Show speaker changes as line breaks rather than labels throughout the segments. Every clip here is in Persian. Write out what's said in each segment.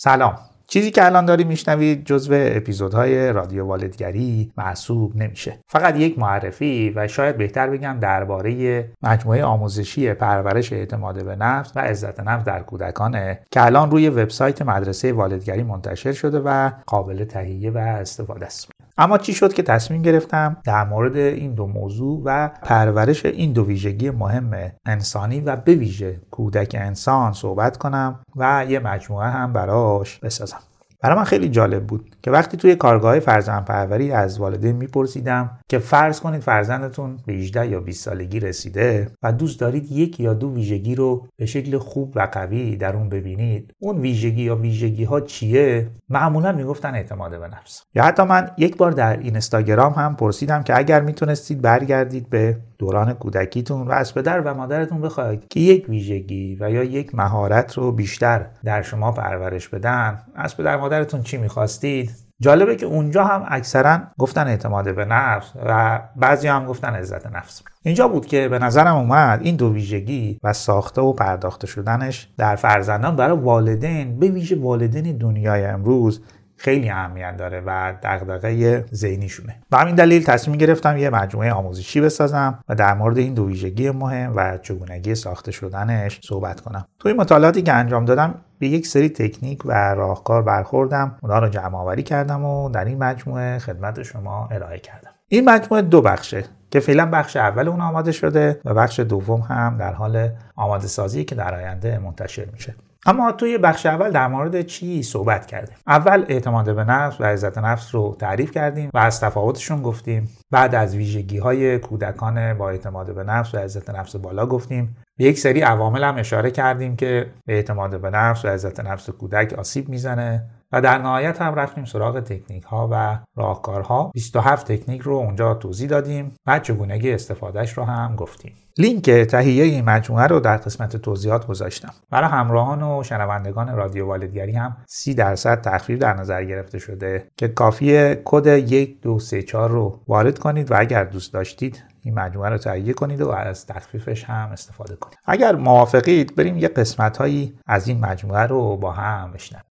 سلام. چیزی که الان داری میشنوید جزو اپیزودهای رادیو والدگری محسوب نمیشه. فقط یک معرفی و شاید بهتر بگم درباره مجموعه آموزشی پرورش اعتماد به نفس و عزت نفس در کودکانه که الان روی وبسایت مدرسه والدگری منتشر شده و قابل تهیه و استفاده است. اما چی شد که تصمیم گرفتم در مورد این دو موضوع و پرورش این دو ویژگی مهم انسانی و به ویژه کودک انسان صحبت کنم و یه مجموعه هم براش بسازم. برای من خیلی جالب بود که وقتی توی کارگاه فرزند پروری از والدین میپرسیدم که فرض کنید فرزندتون به 18 یا 20 سالگی رسیده و دوست دارید یک یا دو ویژگی رو به شکل خوب و قوی در اون ببینید اون ویژگی یا ویژگی ها چیه؟ معمولا می‌گفتن اعتماد به نفس. یا حتی من یک بار در اینستاگرام هم پرسیدم که اگر می‌تونستید برگردید به دوران کودکیتون و از پدر و مادرتون بخواید که یک ویژگی و یا یک مهارت رو بیشتر در شما پرورش بدن. از پدر مادرتون چی می‌خواستید؟ جالبه که اونجا هم اکثرا گفتن اعتماد به نفس و بعضی هم گفتن عزت نفس. اینجا بود که به نظرم اومد این دو ویژگی و ساخته و پرداخته شدنش در فرزندان برای والدین به ویژه والدین دنیای امروز خیلی اهمیت داره و دغدغه ذهنیشونه. به همین دلیل تصمیم گرفتم یه مجموعه آموزشی بسازم و در مورد این دو ویژگی مهم و چگونگی ساخته شدنش صحبت کنم. توی مطالعاتی که انجام دادم به یک سری تکنیک و راهکار برخوردم اونا رو جمع آوری کردم و در این مجموعه خدمت شما ارائه کردم. این مجموعه دو بخشه که فعلا بخش اول اون آماده شده و بخش دوم هم در حال آماده سازی که در آینده منتشر میشه. اما توی بخش اول در مورد چی صحبت کردیم؟ اول اعتماد به نفس و عزت نفس رو تعریف کردیم و از تفاوتشون گفتیم. بعد از ویژگی های کودکان با اعتماد به نفس و عزت نفس بالا گفتیم. به یک سری عوامل هم اشاره کردیم که به اعتماد به نفس و عزت نفس کودک آسیب می‌زنه. و در نهایت هم رفتیم سراغ تکنیک ها و راهکارها. 27 تکنیک رو اونجا توضیح دادیم و چگونگی استفادهش رو هم گفتیم. لینک تهیه این مجموعه رو در قسمت توضیحات گذاشتم. برای همراهان و شنوندگان رادیو والدگری هم 30 درصد تخفیف در نظر گرفته شده که کافی کد 1234 رو وارد کنید و اگر دوست داشتید این مجموعه رو تهیه کنید و از تخفیفش هم استفاده کنید. اگر موافقید بریم یه قسمت هایی از این مجموعه رو با هم بشنویم.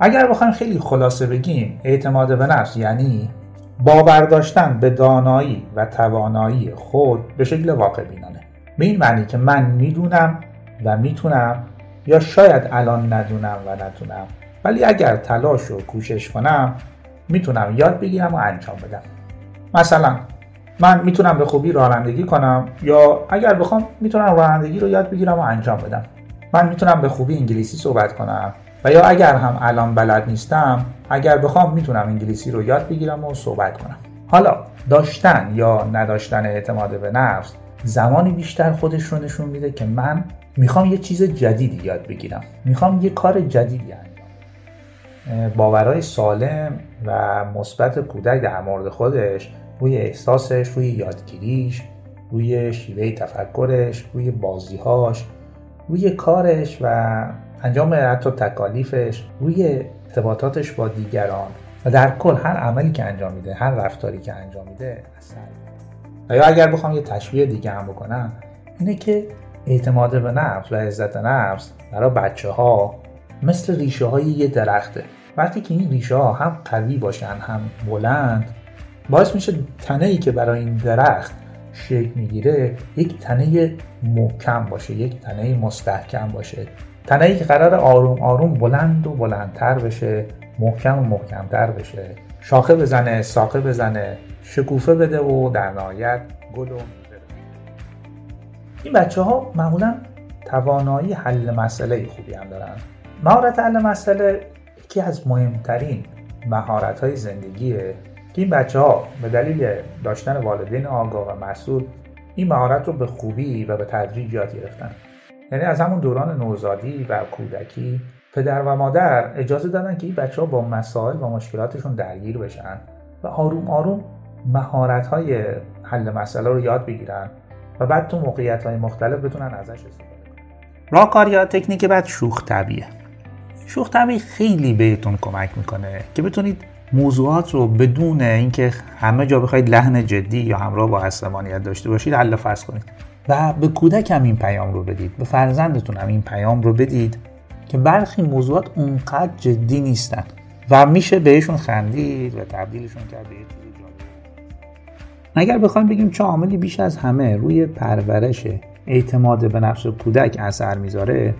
اگر بخوایم خیلی خلاصه بگیم اعتماد به نفس یعنی باور داشتن به دانایی و توانایی خود به شکل واقع بینانه. به این معنی که من می‌دونم و می‌تونم یا شاید الان ندونم و نتونم. ولی اگر تلاش و کوشش کنم می‌تونم یاد بگیرم و انجام بدم. مثلا من می‌تونم به خوبی رانندگی کنم یا اگر بخوام می‌تونم رانندگی رو یاد بگیرم و انجام بدم. من می‌تونم به خوبی انگلیسی صحبت کنم. و یا اگر هم الان بلد نیستم اگر بخوام می‌تونم انگلیسی رو یاد بگیرم و صحبت کنم. حالا داشتن یا نداشتن اعتماد به نفس زمانی بیشتر خودش رو نشون میده که من می‌خوام یه چیز جدیدی یاد بگیرم. می‌خوام یه کار جدیدی انجام باورهای سالم و مثبت کودک در مورد خودش روی احساسش روی یادگیریش روی شیوه تفکرش روی بازیهاش روی کارش و انجام حتی تکالیفش روی ارتباطاتش با دیگران. و در کل هر عملی که انجام میده هر رفتاری که انجام میده اثر و یا اگر بخوام یه تشبیه دیگه هم بکنم اینه که اعتماد به نفس و عزت نفس برای بچه ها مثل ریشه های یه درخته. وقتی که این ریشه ها هم قوی باشن هم بلند باعث میشه تنه ای که برای این درخت شکل می‌گیره یک تنه محکم باشه یک تنه مستحکم باشه. تنه ای که قرار آروم آروم بلند و بلندتر بشه محکم و محکمتر بشه. شاخه بزنه ساقه بزنه شکوفه بده و در نهایت گل و این بچه ها معمولا توانایی حل مسئله خوبی هم دارن. مهارت حل مسئله یکی از مهمترین مهارت های زندگیه. که این بچه ها به دلیل داشتن والدین آگاه و مسئول این مهارت رو به خوبی و به تدریج یاد گرفتن. یعنی از همون دوران نوزادی و کودکی پدر و مادر اجازه دادن که این بچه ها با مسائل و مشکلاتشون درگیر بشن و آروم آروم مهارت های حل مسئله رو یاد بگیرن و بعد تو موقعیت های مختلف بتونن ازش استفاده کنن. راهکار یا تکنیک بعد شوخ طبیعه. شوخ طبیعی خیلی بهتون کمک می‌کنه که بتونید موضوعات رو بدون اینکه همه جا بخواید لحن جدی یا همراه با عصبانیت داشته باشید حل فصل کنید. و به کودک هم این پیام رو بدید. به فرزندتون هم این پیام رو بدید که برخی موضوعات اونقدر جدی نیستن و میشه بهشون خندید و تبدیلشون کرد به اگر بخوایم بگیم چه عاملی بیش از همه روی پرورش اعتماد به نفس کودک اثر می‌ذاره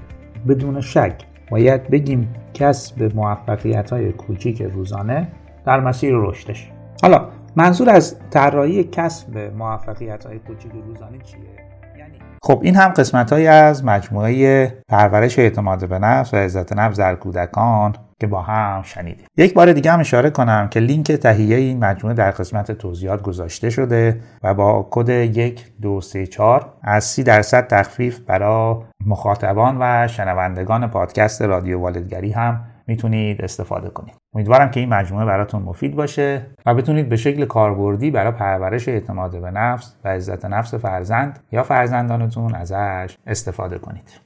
بدون شک باید بگیم کسب موفقیت های کوچیک روزانه در مسیر رشدش. حالا منظور از طراحی کسب موفقیت های کوچیک روزانه چیه؟ خب این هم قسمت های از مجموعه پرورش اعتماد به نفس و عزت نفس در کودکان که با هم شنیدیم. یک بار دیگه هم اشاره کنم که لینک تهیه این مجموعه در قسمت توضیحات گذاشته شده و با کد 1234 از 30 درصد تخفیف برای مخاطبان و شنوندگان پادکست رادیو والدگری هم می‌تونید استفاده کنید. امیدوارم که این مجموعه براتون مفید باشه و بتونید به شکل کاربردی برای پرورش اعتماد به نفس و عزت نفس فرزند یا فرزندانتون ازش استفاده کنید.